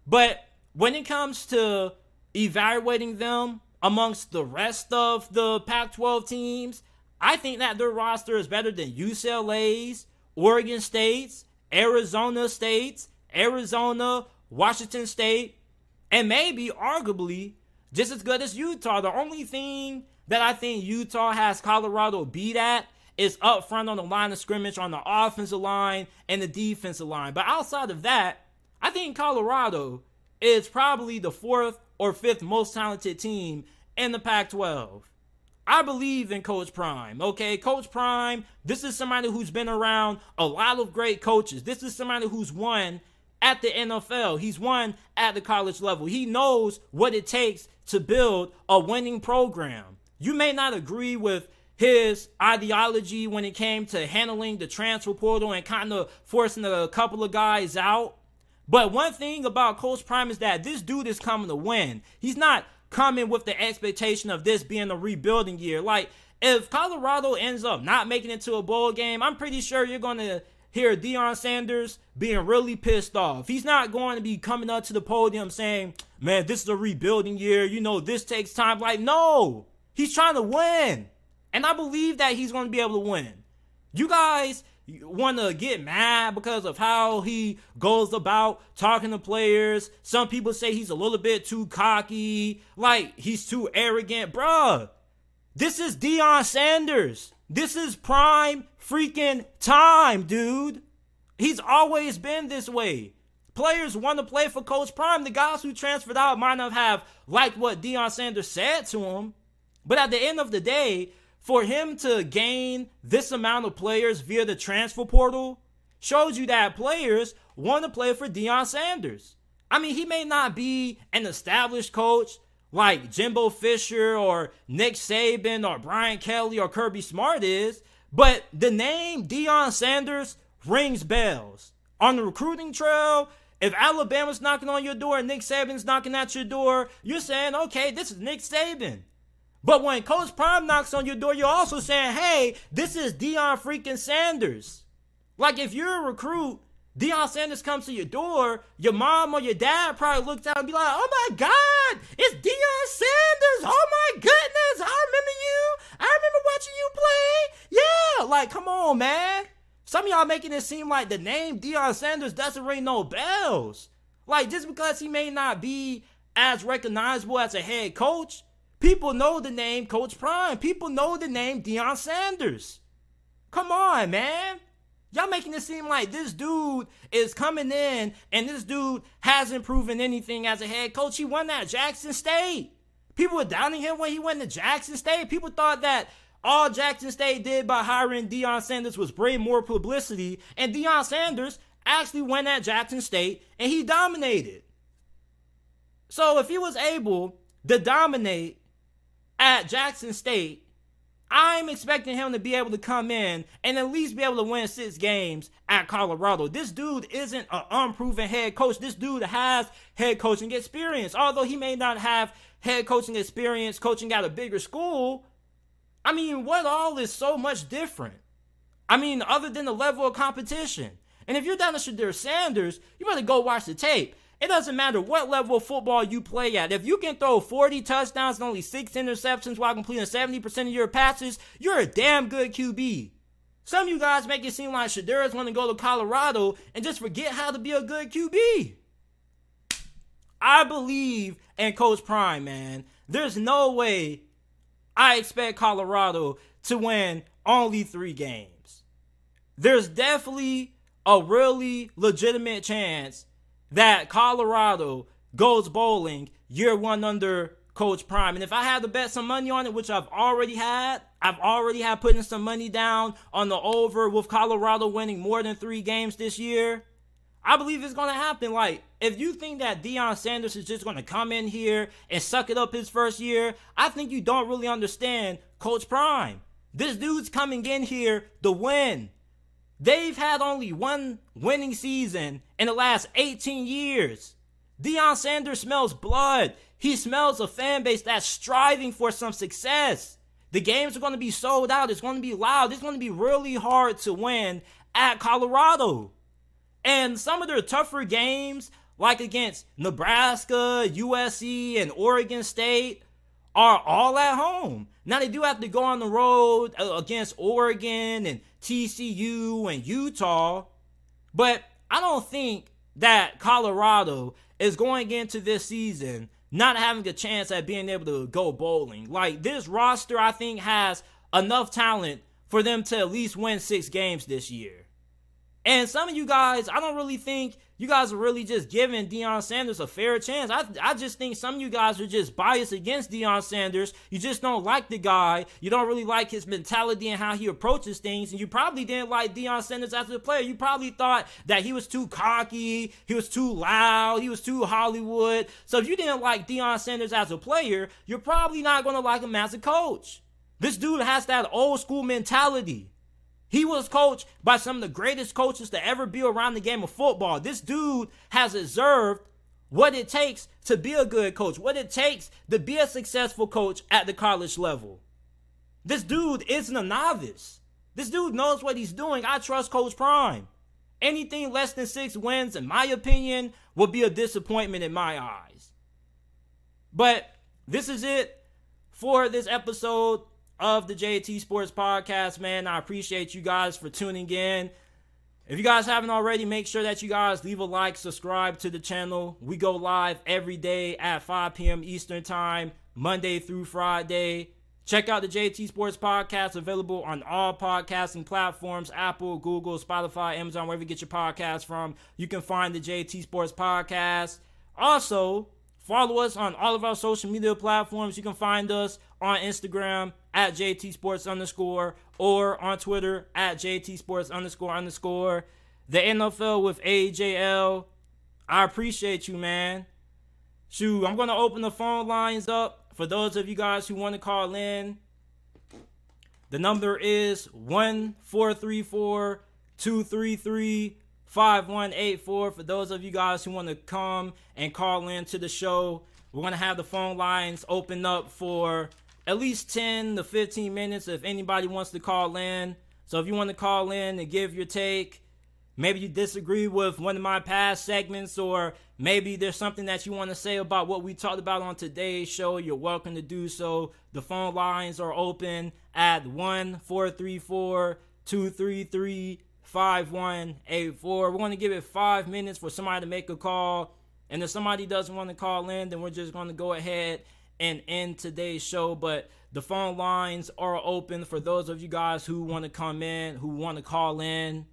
but when it comes to evaluating them amongst the rest of the Pac 12 teams, I think that their roster is better than UCLA's, Oregon State's, Arizona State's, Arizona, Washington State, and maybe arguably just as good as Utah. The only thing that I think Utah has Colorado beat at is up front on the line of scrimmage on the offensive line and the defensive line. But outside of that, I think Colorado is probably the fourth or fifth most talented team in the Pac 12. I believe in Coach Prime. Okay, Coach Prime, this is somebody who's been around a lot of great coaches. This is somebody who's won at the NFL. He's won at the college level. He knows what it takes to build a winning program. You may not agree with his ideology when it came to handling the transfer portal and kind of forcing a couple of guys out. But one thing about Coach Prime is that this dude is coming to win. He's not coming with the expectation of this being a rebuilding year. Like, if Colorado ends up not making it to a bowl game, I'm pretty sure you're going to hear Deion Sanders being really pissed off. He's not going to be coming up to the podium saying, man, this is a rebuilding year. You know, this takes time. Like, no, he's trying to win. And I believe that he's going to be able to win. You guys want to get mad because of how he goes about talking to players. Some people say he's a little bit too cocky, like he's too arrogant. Bruh, this is Deion Sanders. This is prime freaking time, dude. He's always been this way. Players want to play for Coach Prime. The guys who transferred out might not have liked what Deion Sanders said to him. But at the end of the day, for him to gain this amount of players via the transfer portal shows you that players want to play for Deion Sanders. I mean, he may not be an established coach like Jimbo Fisher or Nick Saban or Brian Kelly or Kirby Smart is, but the name Deion Sanders rings bells. On the recruiting trail, if Alabama's knocking on your door and Nick Saban's knocking at your door, you're saying, okay, this is Nick Saban. But when Coach Prime knocks on your door, you're also saying, hey, this is Deion freaking Sanders. Like if you're a recruit, Deion Sanders comes to your door, your mom or your dad probably looks out and be like, oh my God, it's Deion Sanders. Oh my goodness, I remember you. I remember watching you play. Yeah, like come on, man. Some of y'all making it seem like the name Deion Sanders doesn't ring no bells. Like just because he may not be as recognizable as a head coach, People know the name Coach Prime. People know the name Deion Sanders. Come on, man. Y'all making it seem like this dude is coming in and this dude hasn't proven anything as a head coach. He won that Jackson State. People were doubting him when he went to Jackson State. People thought that all Jackson State did by hiring Deion Sanders was bring more publicity. And Deion Sanders actually went at Jackson State and he dominated. So if he was able to dominate at Jackson State, I'm expecting him to be able to come in and at least be able to win six games at Colorado. This dude isn't an unproven head coach. This dude has head coaching experience. Although he may not have head coaching experience coaching at a bigger school, I mean, what all is so much different? I mean, other than the level of competition. And if you're down to Shedeur Sanders, you better go watch the tape. It doesn't matter what level of football you play at. If you can throw 40 touchdowns and only six interceptions while completing 70% of your passes, you're a damn good QB. Some of you guys make it seem like Shedeurs want to go to Colorado and just forget how to be a good QB. I believe in Coach Prime, man. There's no way I expect Colorado to win only three games. There's definitely a really legitimate chance that Colorado goes bowling year one under Coach Prime. And if I had to bet some money on it, which I've already had, I've already had putting some money down on the over with Colorado winning more than three games this year. I believe it's going to happen. Like, if you think that Deion Sanders is just going to come in here and suck it up his first year, I think you don't really understand Coach Prime. This dude's coming in here to win. They've had only one winning season in the last 18 years. Deion Sanders smells blood. He smells a fan base that's striving for some success. The games are going to be sold out. It's going to be loud. It's going to be really hard to win at Colorado. And some of their tougher games, like against Nebraska, USC, and Oregon State, are all at home. Now they do have to go on the road uh, against Oregon and TCU and Utah, but I don't think that Colorado is going into this season not having a chance at being able to go bowling. Like this roster, I think has enough talent for them to at least win six games this year. And some of you guys, I don't really think you guys are really just giving Deion Sanders a fair chance. I, I just think some of you guys are just biased against Deion Sanders. You just don't like the guy. You don't really like his mentality and how he approaches things. And you probably didn't like Deion Sanders as a player. You probably thought that he was too cocky, he was too loud, he was too Hollywood. So if you didn't like Deion Sanders as a player, you're probably not going to like him as a coach. This dude has that old school mentality. He was coached by some of the greatest coaches to ever be around the game of football. This dude has observed what it takes to be a good coach, what it takes to be a successful coach at the college level. This dude isn't a novice. This dude knows what he's doing. I trust Coach Prime. Anything less than six wins, in my opinion, would be a disappointment in my eyes. But this is it for this episode of the JT Sports Podcast, man. I appreciate you guys for tuning in. If you guys haven't already, make sure that you guys leave a like, subscribe to the channel. We go live every day at 5 p.m. Eastern Time, Monday through Friday. Check out the JT Sports Podcast, available on all podcasting platforms Apple, Google, Spotify, Amazon, wherever you get your podcast from. You can find the JT Sports Podcast. Also, follow us on all of our social media platforms. You can find us on Instagram at JT Sports underscore or on Twitter at JT Sports underscore underscore. The NFL with AJL. I appreciate you, man. Shoot, I'm gonna open the phone lines up for those of you guys who want to call in. The number is 1434 233 5184 for those of you guys who want to come and call in to the show. We're going to have the phone lines open up for at least 10 to 15 minutes if anybody wants to call in. So if you want to call in and give your take, maybe you disagree with one of my past segments, or maybe there's something that you want to say about what we talked about on today's show, you're welcome to do so. The phone lines are open at 1 434 233 5184. We're going to give it five minutes for somebody to make a call. And if somebody doesn't want to call in, then we're just going to go ahead and end today's show. But the phone lines are open for those of you guys who want to come in, who want to call in.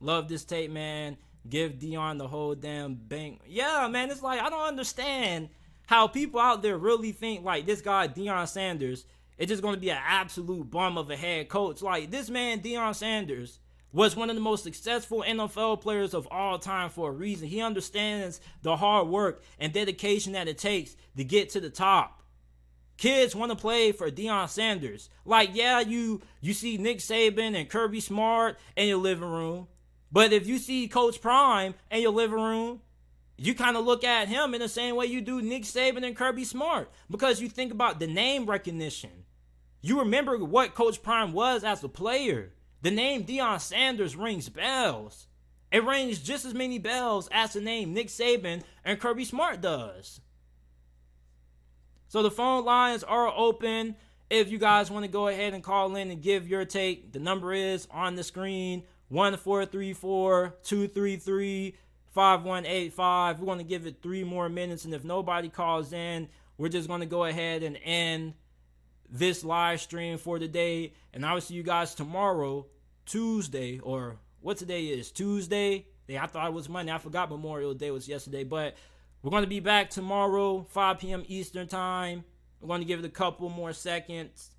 Love this tape, man. Give Deion the whole damn bank. Yeah, man, it's like I don't understand how people out there really think like this guy Deion Sanders is just going to be an absolute bum of a head coach. Like this man Deion Sanders was one of the most successful NFL players of all time for a reason. He understands the hard work and dedication that it takes to get to the top. kids want to play for Deion Sanders. Like, yeah, you you see Nick Saban and Kirby Smart in your living room, but if you see Coach Prime in your living room, you kind of look at him in the same way you do Nick Saban and Kirby Smart because you think about the name recognition. You remember what Coach Prime was as a player. The name Deion Sanders rings bells. It rings just as many bells as the name Nick Saban and Kirby Smart does. So the phone lines are open. If you guys want to go ahead and call in and give your take, the number is on the screen 1434 233 5185. We're going to give it three more minutes. And if nobody calls in, we're just going to go ahead and end this live stream for today. And I will see you guys tomorrow, Tuesday, or what today is? Tuesday. I thought it was Monday. I forgot Memorial Day was yesterday. But we're going to be back tomorrow, 5 p.m. Eastern Time. We're going to give it a couple more seconds.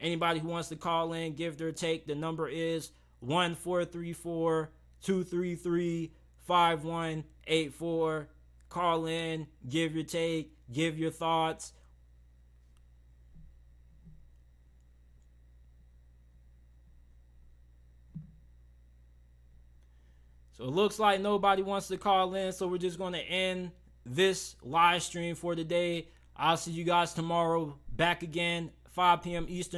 Anybody who wants to call in, give their take. The number is 1434 233 5184. Call in, give your take, give your thoughts. So it looks like nobody wants to call in, so we're just going to end this live stream for today. I'll see you guys tomorrow back again, 5 p.m. Eastern